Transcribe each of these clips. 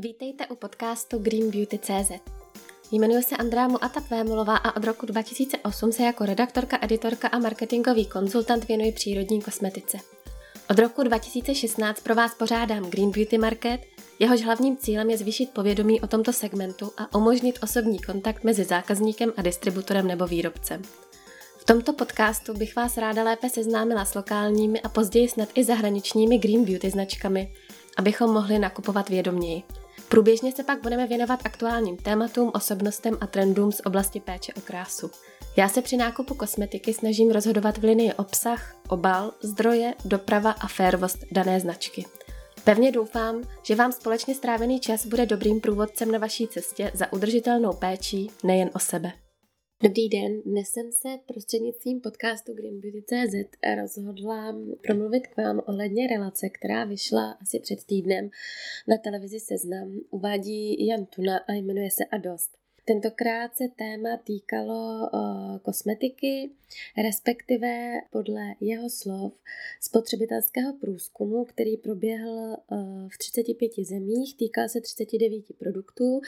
Vítejte u podcastu Green Beauty CZ. Jmenuji se Andrea Muatat Vémulová a od roku 2008 se jako redaktorka, editorka a marketingový konzultant věnuji přírodní kosmetice. Od roku 2016 pro vás pořádám Green Beauty Market, jehož hlavním cílem je zvýšit povědomí o tomto segmentu a umožnit osobní kontakt mezi zákazníkem a distributorem nebo výrobcem. V tomto podcastu bych vás ráda lépe seznámila s lokálními a později snad i zahraničními Green Beauty značkami, abychom mohli nakupovat vědoměji. Průběžně se pak budeme věnovat aktuálním tématům, osobnostem a trendům z oblasti péče o krásu. Já se při nákupu kosmetiky snažím rozhodovat v linii obsah, obal, zdroje, doprava a férovost dané značky. Pevně doufám, že vám společně strávený čas bude dobrým průvodcem na vaší cestě za udržitelnou péčí nejen o sebe. Dobrý den, dnes jsem se prostřednictvím podcastu Green Beauty CZ rozhodla promluvit k vám ohledně relace, která vyšla asi před týdnem na televizi Seznam. Uvádí Jan Tuna a jmenuje se Adost. Tentokrát se téma týkalo uh, kosmetiky, respektive podle jeho slov spotřebitelského průzkumu, který proběhl uh, v 35 zemích, týkal se 39 produktů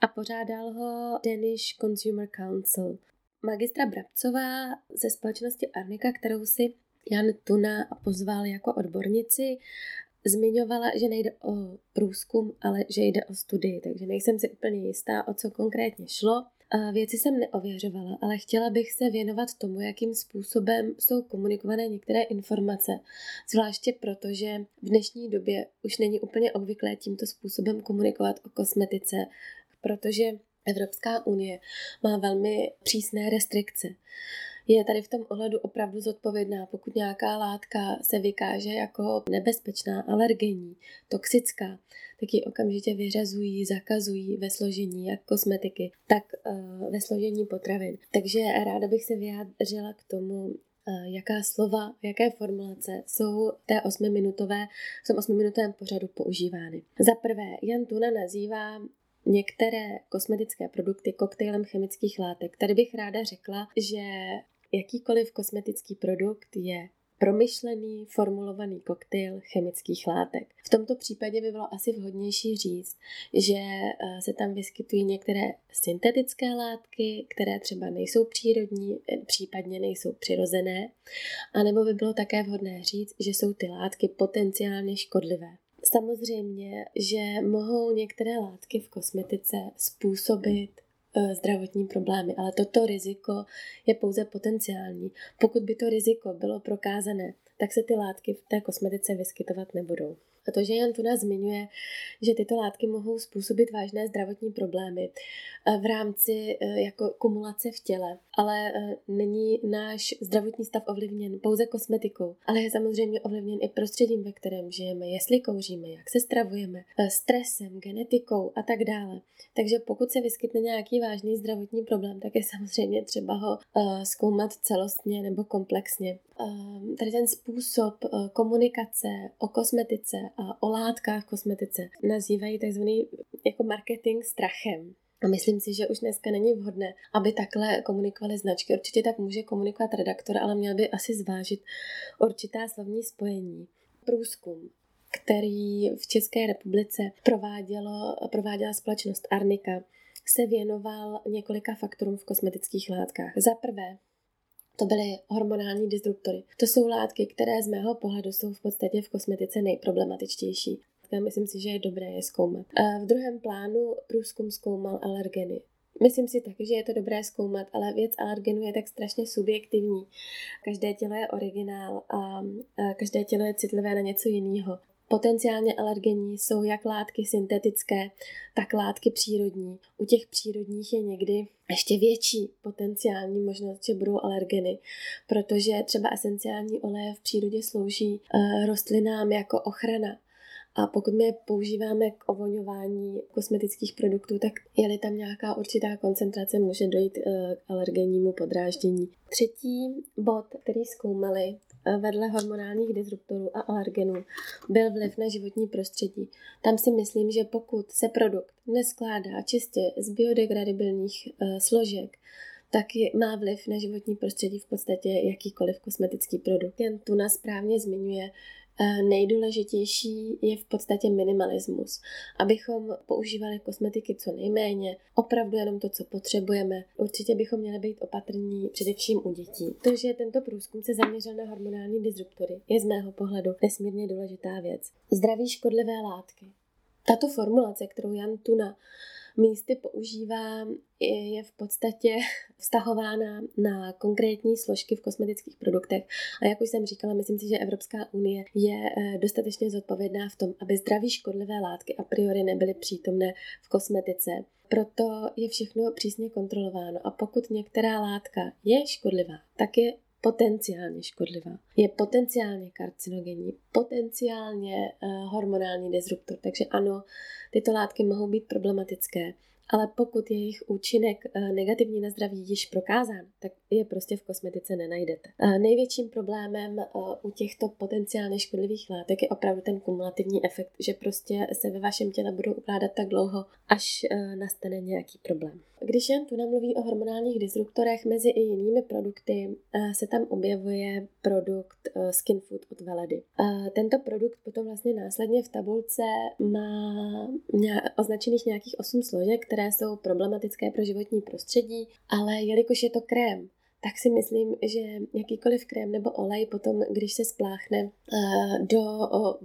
a pořádal ho Danish Consumer Council. Magistra Brabcová ze společnosti Arnika, kterou si Jan Tuna pozval jako odbornici, zmiňovala, že nejde o průzkum, ale že jde o studii, takže nejsem si úplně jistá, o co konkrétně šlo. Věci jsem neověřovala, ale chtěla bych se věnovat tomu, jakým způsobem jsou komunikované některé informace. Zvláště proto, že v dnešní době už není úplně obvyklé tímto způsobem komunikovat o kosmetice, protože Evropská unie má velmi přísné restrikce je tady v tom ohledu opravdu zodpovědná, pokud nějaká látka se vykáže jako nebezpečná, alergenní, toxická, tak ji okamžitě vyřazují, zakazují ve složení jak kosmetiky, tak uh, ve složení potravin. Takže ráda bych se vyjádřila k tomu, uh, jaká slova, jaké formulace jsou té osmiminutové, v tom osmiminutovém pořadu používány. Za prvé, Jan Tuna nazývá některé kosmetické produkty koktejlem chemických látek. Tady bych ráda řekla, že jakýkoliv kosmetický produkt je promyšlený, formulovaný koktejl chemických látek. V tomto případě by bylo asi vhodnější říct, že eh, se tam vyskytují některé syntetické látky, které třeba nejsou přírodní, eh, případně nejsou přirozené, anebo by bylo také vhodné říct, že jsou ty látky potenciálně škodlivé. Samozřejmě, že mohou některé látky v kosmetice způsobit zdravotní problémy, ale toto riziko je pouze potenciální. Pokud by to riziko bylo prokázané, tak se ty látky v té kosmetice vyskytovat nebudou. A to, že Jan Tuna zmiňuje, že tyto látky mohou způsobit vážné zdravotní problémy eh, v rámci eh, jako kumulace v těle, ale eh, není náš zdravotní stav ovlivněn pouze kosmetikou, ale je samozřejmě ovlivněn i prostředím, ve kterém žijeme, jestli kouříme, jak se stravujeme, stresem, genetikou a tak dále. Takže pokud se vyskytne nějaký vážný zdravotní problém, tak je samozřejmě třeba ho zkoumat celostně nebo komplexně. Tady ten způsob komunikace o kosmetice a o látkách kosmetice nazývají takzvaný jako marketing strachem. A myslím si, že už dneska není vhodné, aby takhle komunikovaly značky. Určitě tak může komunikovat redaktor, ale měl by asi zvážit určitá slovní spojení. Průzkum, který v České republice provádělo, prováděla společnost Arnika, se věnoval několika faktorům v kosmetických látkách. Za prvé, to byly hormonální disruptory. To jsou látky, které z mého pohledu jsou v podstatě v kosmetice nejproblematičtější. Myslím si, že je dobré je zkoumat. V druhém plánu průzkum zkoumal alergeny. Myslím si taky, že je to dobré zkoumat, ale věc alergenu je tak strašně subjektivní. Každé tělo je originál a každé tělo je citlivé na něco jiného. Potenciálně alergenní jsou jak látky syntetické, tak látky přírodní. U těch přírodních je někdy ještě větší potenciální možnost, že budou alergeny, protože třeba esenciální oleje v přírodě slouží uh, rostlinám jako ochrana. A pokud my je používáme k ovoňování kosmetických produktů, tak je-li tam nějaká určitá koncentrace, může dojít eh, k alergennímu podráždění. Třetí bod, který zkoumali, Eh, vedle hormonálních disruptorů a alergenů byl vliv na životní prostředí. Tam si myslím, že pokud se produkt neskládá čistě z biodegradibilních uh, složek, tak má vliv na životní prostředí v podstatě jakýkoliv kosmetický produkt. Jen tu nás správně zmiňuje, Eh, nejdůležitější je v podstatě minimalismus. Abychom používali kosmetiky co nejméně, opravdu jenom to, co potřebujeme. Určitě bychom měli být opatrní především u dětí. To, že tento průzkum se zaměřil na hormonální disruptory, je z mého pohledu nesmírně důležitá věc. Zdraví škodlivé látky. Tato formulace, kterou Jan Tuna místy používá, je v podstatě vztahována na konkrétní složky v kosmetických produktech. A jak už jsem říkala, myslím si, že Evropská unie je eh, dostatečně zodpovědná v tom, aby zdraví škodlivé látky a priori nebyly přítomné v kosmetice. Proto je všechno přísně kontrolováno a pokud některá látka je škodlivá, tak je potenciálně škodlivá. Je potenciálně karcinogenní, potenciálně uh, hormonální disruptor. Takže ano, tyto látky mohou být problematické ale pokud je jejich účinek eh, negativní na zdraví již prokázán, tak je prostě v kosmetice nenajdete. Největším problémem u těchto potenciálně škodlivých látek je opravdu ten kumulativní efekt, že prostě se ve vašem těle budou ukládat tak dlouho, až nastane nějaký problém. Když jen tu namluví o hormonálních disruptorech, mezi i jinými produkty se tam objevuje produkt Skin Food od Veledy. Tento produkt potom vlastně následně v tabulce má označených nějakých 8 složek, které jsou problematické pro životní prostředí, ale jelikož je to krém, tak si myslím, že jakýkoliv krém nebo olej potom, když se spláchne eh, do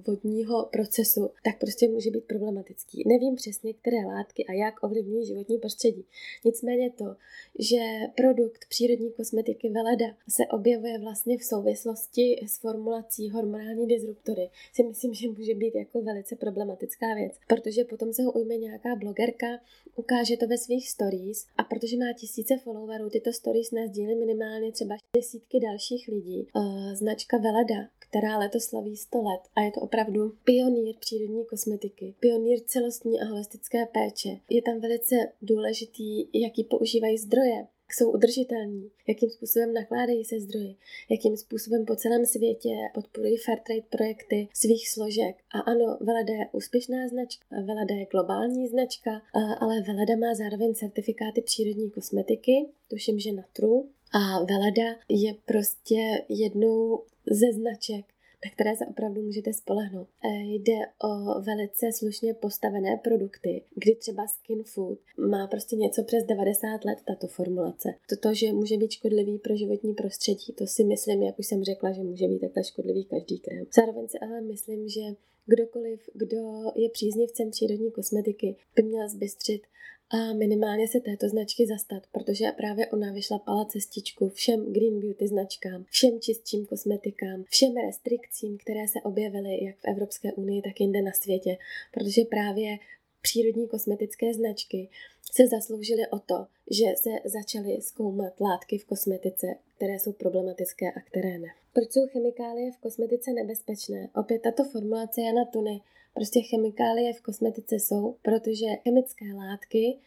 vodního procesu, tak prostě může být problematický. Nevím přesně, které látky a jak ovlivňují životní prostředí. Nicméně to, že produkt přírodní kosmetiky Veleda se objevuje vlastně v souvislosti s formulací hormonální disruptory, si myslím, že může být jako velice problematická věc, protože potom se ho ujme nějaká blogerka, ukáže to ve svých stories a protože má tisíce followerů, tyto stories nezdílí minimálně třeba desítky dalších lidí. Uh, značka Veleda, která letos slaví 100 let a je to opravdu pionýr přírodní kosmetiky, pionýr celostní a holistické péče. Je tam velice důležitý, jaký používají zdroje, jsou udržitelní, jakým způsobem nakládají se zdroji, jakým způsobem po celém světě podporují Fairtrade projekty svých složek. A ano, Veleda je úspěšná značka, Veleda je globální značka, ale Veleda má zároveň certifikáty přírodní kosmetiky, tuším, že na TRU, a Veleda je prostě jednou ze značek, na které se opravdu můžete spolehnout. E, jde o velice slušně postavené produkty, kdy třeba Skin Food má prostě něco přes 90 let tato formulace. Toto, že může být škodlivý pro životní prostředí, to si myslím, jak už jsem řekla, že může být takhle škodlivý každý krém. Zároveň si ale myslím, že kdokoliv, kdo je příznivcem přírodní kosmetiky, by měl zbystřit a minimálně se této značky zastat, protože právě ona vyšlapala cestičku všem Green Beauty značkám, všem čistším kosmetikám, všem restrikcím, které se objevily jak v Evropské unii, tak jinde na světě, protože právě přírodní kosmetické značky se zasloužily o to, že se začaly zkoumat látky v kosmetice, které jsou problematické a které ne. Proč jsou chemikálie v kosmetice nebezpečné? Opět tato formulace Jana Tuny Prostě chemikálie v kosmetice jsou, protože chemické látky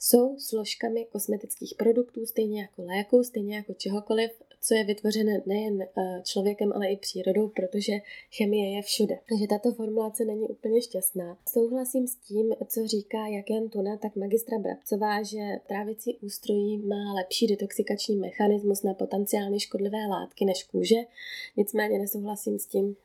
jsou složkami kosmetických produktů, stejně jako léku, stejně jako čehokoliv, co je vytvořené nejen eh, člověkem, ale i přírodou, protože chemie je všude. Takže tato formulace není úplně šťastná. Souhlasím s tím, co říká jak Jan Tuna, tak magistra Brabcová, že trávicí ústrojí má lepší detoxikační mechanismus na potenciálně škodlivé látky než kůže. Nicméně nesouhlasím s tím,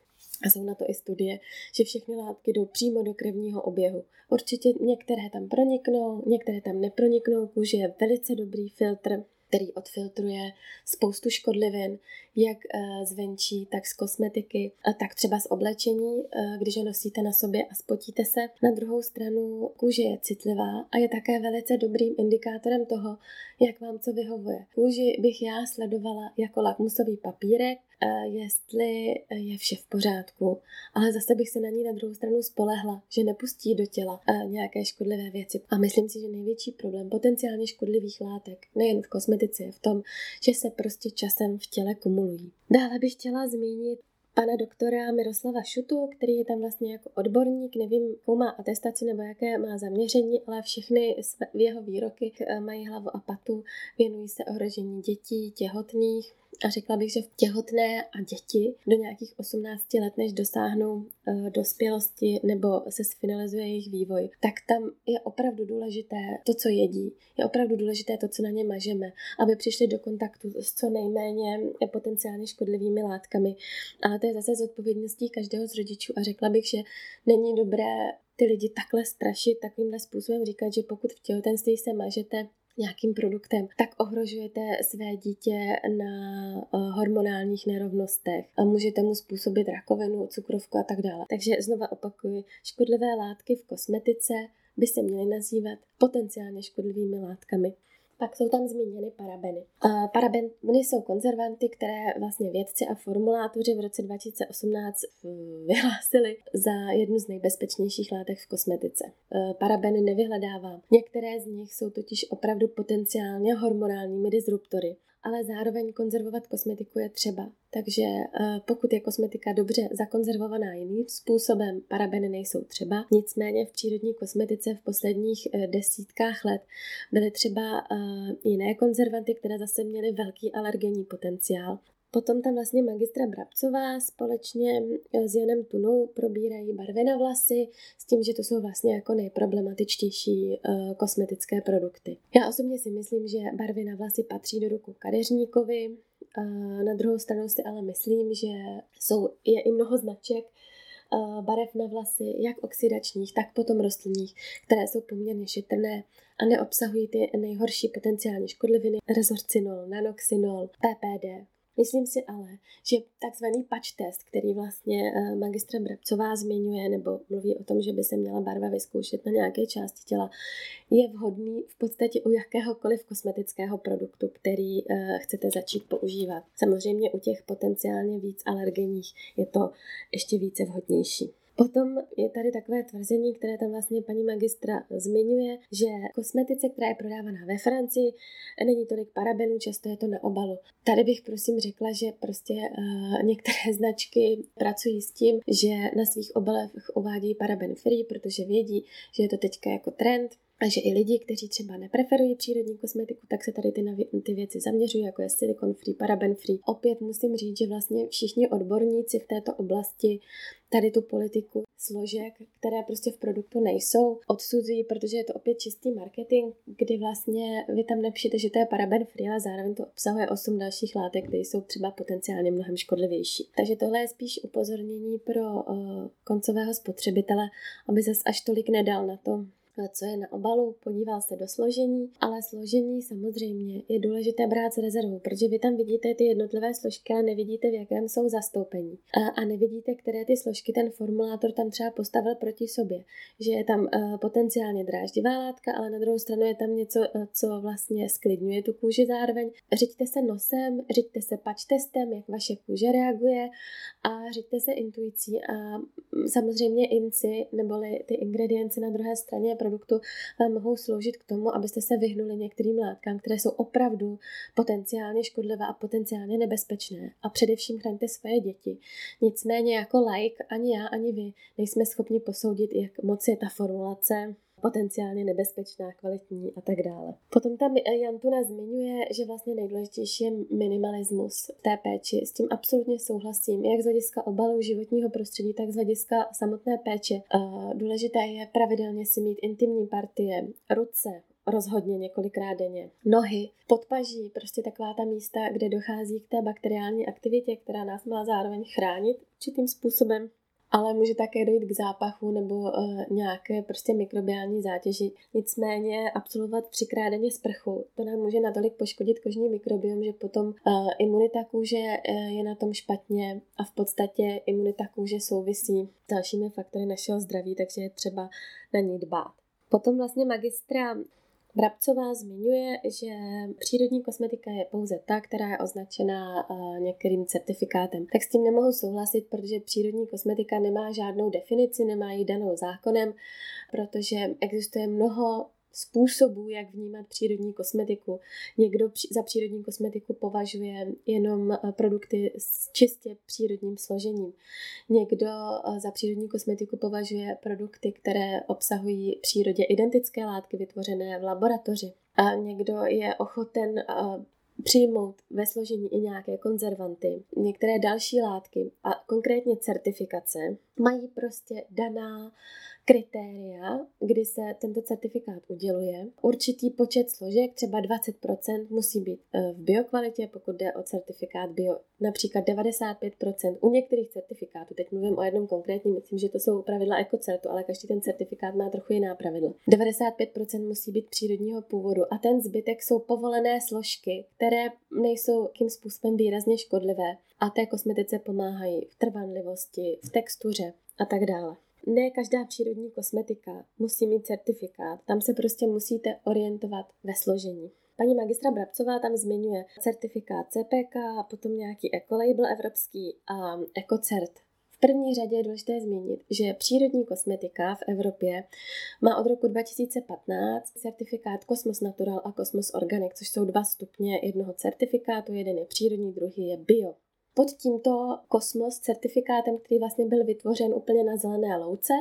a jsou na to i studie, že všechny látky jdou přímo do krevního oběhu. Určitě některé tam proniknou, některé tam neproniknou, kůže je velice dobrý filtr, který odfiltruje spoustu škodlivin, jak eh, zvenčí, tak z kosmetiky, tak třeba z oblečení, eh, když ho nosíte na sobě a spotíte se. Na druhou stranu kůže je citlivá a je také velice dobrým indikátorem toho, jak vám co vyhovuje. Kůži bych já sledovala jako lakmusový papírek, Eh, jestli eh, je vše v pořádku, ale zase bych se na ní na druhou stranu spolehla, že nepustí do těla eh, nějaké škodlivé věci. A myslím si, že největší problém potenciálně škodlivých látek, nejen v kosmetice, je v tom, že se prostě časem v těle kumulují. Dále bych chtěla zmínit pana doktora Miroslava Šutu, který je tam vlastně jako odborník, nevím, jakou má atestaci nebo jaké má zaměření, ale všechny jeho výroky mají hlavu a patu, věnují se ohrožení dětí, těhotných, a řekla bych, že v těhotné a děti do nějakých 18 let, než dosáhnou uh, dospělosti nebo se sfinalizuje jejich vývoj, tak tam je opravdu důležité to, co jedí. Je opravdu důležité to, co na ně mažeme, aby přišli do kontaktu s co nejméně potenciálně škodlivými látkami. Ale to je zase zodpovědností každého z rodičů a řekla bych, že není dobré ty lidi takhle strašit, takovýmhle způsobem říkat, že pokud v těhotenství se mažete nějakým produktem, tak ohrožujete své dítě na eh, hormonálních nerovnostech a můžete mu způsobit rakovinu, cukrovku a tak dále. Takže znova opakuju, škodlivé látky v kosmetice by se měly nazývat potenciálně škodlivými látkami. Pak jsou tam zmíněny parabeny. A parabeny jsou konzervanty, které vlastně vědci a formulátoři v roce 2018 vyhlásili za jednu z nejbezpečnějších látek v kosmetice. E, parabeny nevyhledávám. Některé z nich jsou totiž opravdu potenciálně hormonálními disruptory ale zároveň konzervovat kosmetiku je třeba. Takže eh, pokud je kosmetika dobře zakonzervovaná jiným způsobem, parabeny nejsou třeba. Nicméně v přírodní kosmetice v posledních eh, desítkách let byly třeba eh, jiné konzervanty, které zase měly velký alergenní potenciál. Potom tam vlastně magistra Brabcová společně s Janem Tunou probírají barvy na vlasy s tím, že to jsou vlastně jako nejproblematičtější uh, kosmetické produkty. Já osobně si myslím, že barvy na vlasy patří do ruku kadeřníkovi, uh, na druhou stranu si ale myslím, že jsou, je i mnoho značek, barev na vlasy, jak oxidačních, tak potom rostlinných, které jsou poměrně šetrné a neobsahují ty nejhorší potenciální škodliviny, rezorcinol, nanoxynol, PPD, Myslím si ale, že takzvaný patch test, který vlastně eh, magistra Brabcová zmiňuje, nebo mluví o tom, že by se měla barva vyzkoušet na nějaké části těla, je vhodný v podstatě u jakéhokoliv kosmetického produktu, který eh, chcete začít používat. Samozřejmě u těch potenciálně víc alergenních je to ještě více vhodnější. Potom je tady takové tvrzení, které tam vlastně paní magistra zmiňuje, že kosmetice, která je prodávaná ve Francii, není tolik parabenů, často je to na obalu. Tady bych prosím řekla, že prostě uh, některé značky pracují s tím, že na svých obalech uvádí paraben free, protože vědí, že je to teďka jako trend, a že i lidi, kteří třeba nepreferují přírodní kosmetiku, tak se tady ty, navi- ty věci zaměřují, jako je silicon free, paraben free. Opět musím říct, že vlastně všichni odborníci v této oblasti tady tu politiku složek, které prostě v produktu nejsou, odsuzují, protože je to opět čistý marketing, kdy vlastně vy tam nepíšete, že to je paraben free, ale zároveň to obsahuje 8 dalších látek, které jsou třeba potenciálně mnohem škodlivější. Takže tohle je spíš upozornění pro uh, koncového spotřebitele, aby zase až tolik nedal na to, co je na obalu, podíval se do složení, ale složení samozřejmě je důležité brát s rezervou, protože vy tam vidíte ty jednotlivé složky, ale nevidíte, v jakém jsou zastoupení. A, a nevidíte, které ty složky ten formulátor tam třeba postavil proti sobě. Že je tam uh, potenciálně dráždivá látka, ale na druhou stranu je tam něco, uh, co vlastně sklidňuje tu kůži zároveň. Řiďte se nosem, řiďte se pač testem, jak vaše kůže reaguje a řiďte se intuicí a samozřejmě inci, neboli ty ingredience na druhé straně produktu vám mohou sloužit k tomu, abyste se vyhnuli některým látkám, které jsou opravdu potenciálně škodlivé a potenciálně nebezpečné. A především chraňte své děti. Nicméně jako like ani já, ani vy nejsme schopni posoudit, jak moc je ta formulace potenciálně nebezpečná, kvalitní a tak dále. Potom tam Jantuna zmiňuje, že vlastně nejdůležitější je minimalismus té péči. S tím absolutně souhlasím, jak z hlediska obalu životního prostředí, tak z hlediska samotné péče. Důležité je pravidelně si mít intimní partie, ruce, rozhodně několikrát denně. Nohy, podpaží, prostě taková ta místa, kde dochází k té bakteriální aktivitě, která nás má zároveň chránit určitým způsobem ale může také dojít k zápachu nebo uh, nějaké prostě mikrobiální zátěži. Nicméně absolvovat třikrát denně sprchu, to nám může natolik poškodit kožní mikrobiom, že potom uh, imunita kůže uh, je na tom špatně a v podstatě imunita kůže souvisí s dalšími faktory našeho zdraví, takže je třeba na ní dbát. Potom vlastně magistra Brabcová zmiňuje, že přírodní kosmetika je pouze ta, která je označená uh, některým certifikátem. Tak s tím nemohu souhlasit, protože přírodní kosmetika nemá žádnou definici, nemá ji danou zákonem, protože existuje mnoho způsobů, jak vnímat přírodní kosmetiku. Někdo za přírodní kosmetiku považuje jenom eh, produkty s čistě přírodním složením. Někdo eh, za přírodní kosmetiku považuje produkty, které obsahují přírodě identické látky vytvořené v laboratoři. A někdo je ochoten eh, přijmout ve složení i nějaké konzervanty, některé další látky a konkrétně certifikace mají prostě daná kritéria, kdy se tento certifikát uděluje. Určitý počet složek, třeba 20%, musí být eh, v biokvalitě, pokud jde o certifikát bio, například 95%. U některých certifikátů, teď mluvím o jednom konkrétním, myslím, že to jsou pravidla ekocertu, ale každý ten certifikát má trochu jiná pravidla. 95% musí být přírodního původu a ten zbytek jsou povolené složky, které nejsou tím způsobem výrazně škodlivé a té kosmetice pomáhají v trvanlivosti, v textuře a tak dále ne každá přírodní kosmetika musí mít certifikát, tam se prostě musíte orientovat ve složení. Paní magistra Brabcová tam zmiňuje certifikát CPK, potom nějaký ekolabel evropský a EcoCert. V první řadě je důležité zmínit, že přírodní kosmetika v Evropě má od roku 2015 certifikát Cosmos Natural a Cosmos Organic, což jsou dva stupně jednoho certifikátu, jeden je přírodní, druhý je bio pod tímto kosmos certifikátem, který vlastně byl vytvořen úplně na zelené louce,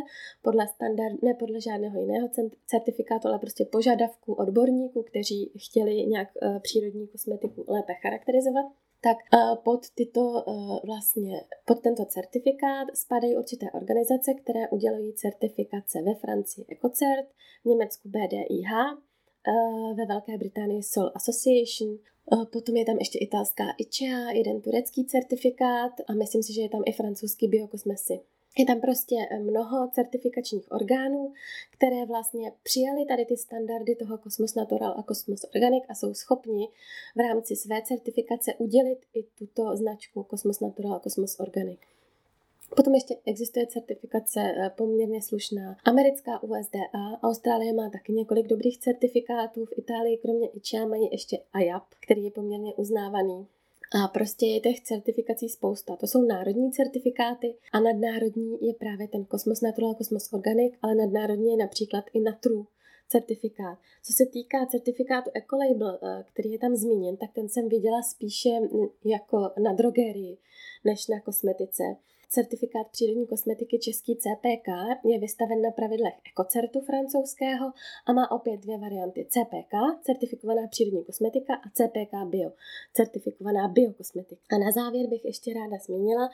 podle standard, ne podle žádného jiného certifikátu, ale prostě požadavků odborníků, kteří chtěli nějak uh, přírodní kosmetiku lépe charakterizovat, tak uh, pod, tyto, uh, vlastně, pod tento certifikát spadají určité organizace, které udělují certifikace ve Francii EcoCert, v Německu BDIH, ve Velké Británii Sol Association, Potom je tam ještě italská ICEA, jeden turecký certifikát a myslím si, že je tam i francouzský biokosmesy. Je tam prostě eh, mnoho certifikačních orgánů, které vlastně přijali tady ty standardy toho Cosmos Natural a Cosmos Organic a jsou schopni v rámci své certifikace udělit i tuto značku Cosmos Natural a Cosmos Organic. Potom ještě existuje certifikace eh, poměrně slušná. Americká USDA, Austrálie má taky několik dobrých certifikátů, v Itálii kromě ICHA mají ještě IAP, který je poměrně uznávaný. A prostě je těch certifikací spousta. To jsou národní certifikáty a nadnárodní je právě ten Cosmos Natural, Cosmos Organic, ale nadnárodní je například i Natru certifikát. Co se týká certifikátu Ecolabel, eh, který je tam zmíněn, tak ten jsem viděla spíše jako na drogerii než na kosmetice. Certifikát přírodní kosmetiky český CPK je vystaven na pravidlech ekocertu francouzského a má opět dvě varianty CPK, certifikovaná přírodní kosmetika a CPK Bio, certifikovaná biokosmetika. A na závěr bych ještě ráda zmínila,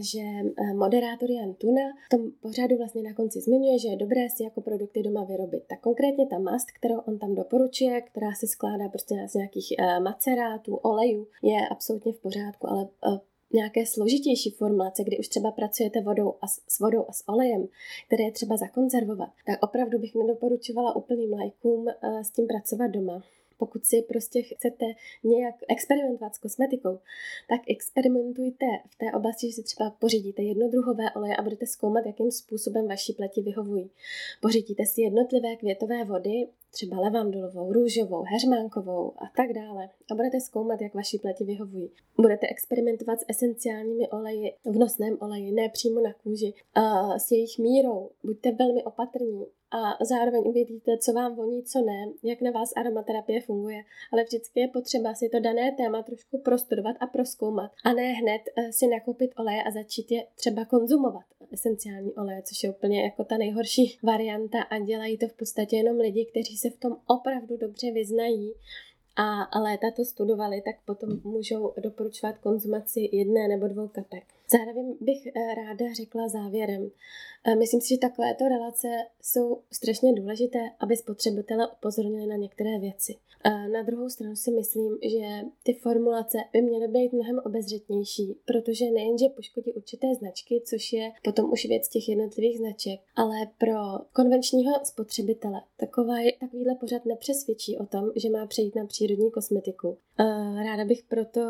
že eh, moderátor Jan Tuna v tom pořadu vlastně na konci zmiňuje, že je dobré si jako produkty doma vyrobit. Tak konkrétně ta mast, kterou on tam doporučuje, která se skládá prostě z nějakých eh, macerátů, olejů, je absolutně v pořádku, ale eh, nějaké složitější formulace, kdy už třeba pracujete vodou a s, s vodou a s olejem, které je třeba zakonzervovat, tak opravdu bych nedoporučovala úplným lajkům uh, s tím pracovat doma. Pokud si prostě chcete nějak experimentovat s kosmetikou, tak experimentujte v té oblasti, že si třeba pořídíte jednodruhové oleje a budete zkoumat, jakým způsobem vaší pleti vyhovují. Pořídíte si jednotlivé květové vody, třeba levandulovou, růžovou, heřmánkovou a tak dále a budete zkoumat, jak vaší pleti vyhovují. Budete experimentovat s esenciálními oleji, v nosném oleji, ne přímo na kůži, a s jejich mírou. Buďte velmi opatrní a zároveň uvidíte, co vám voní, co ne, jak na vás aromaterapie funguje, ale vždycky je potřeba si to dané téma trošku prostudovat a proskoumat a ne hned eh, si nakoupit oleje a začít je třeba konzumovat, esenciální oleje, což je úplně jako ta nejhorší varianta a dělají to v podstatě jenom lidi, kteří se v tom opravdu dobře vyznají a léta to studovali, tak potom můžou doporučovat konzumaci jedné nebo dvou kapek. Zároveň bych eh, ráda řekla závěrem. Eh, myslím si, že takovéto relace jsou strašně důležité, aby spotřebitele upozornili na některé věci. Eh, na druhou stranu si myslím, že ty formulace by měly být mnohem obezřetnější, protože nejenže poškodí určité značky, což je potom už věc těch jednotlivých značek, ale pro konvenčního spotřebitele taková, takovýhle pořad nepřesvědčí o tom, že má přejít na přírodní kosmetiku. Ráda bych proto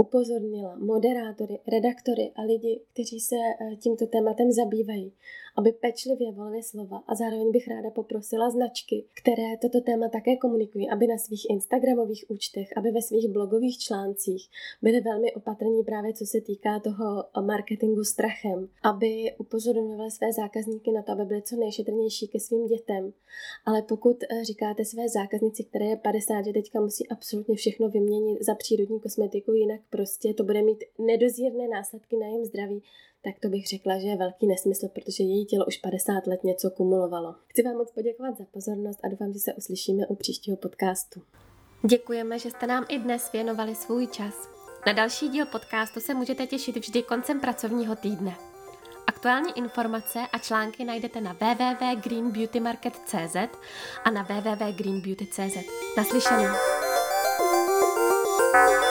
upozornila moderátory, redaktory a lidi, kteří se eh, tímto tématem zabývají, aby pečlivě volili slova a zároveň bych ráda poprosila značky, které toto téma také komunikují, aby na svých Instagramových účtech, aby ve svých blogových článcích byly velmi opatrní právě co se týká toho marketingu strachem, aby upozorňovali své zákazníky na to, aby byly co nejšetrnější ke svým dětem. Ale pokud eh, říkáte své zákaznici, které je 50, že teďka musí absolutně všechno vyměnit za přírodní kosmetiku, jinak prostě to bude mít nedozírné následky na jejím zdraví, tak to bych řekla, že je velký nesmysl, protože její tělo už 50 let něco kumulovalo. Chci vám moc poděkovat za pozornost a doufám, že se uslyšíme u příštího podcastu. Děkujeme, že jste nám i dnes věnovali svůj čas. Na další díl podcastu se můžete těšit vždy koncem pracovního týdne Aktuální informace a články najdete na www.greenbeautymarket.cz a na www.greenbeauty.cz. Naslyšenou. thank you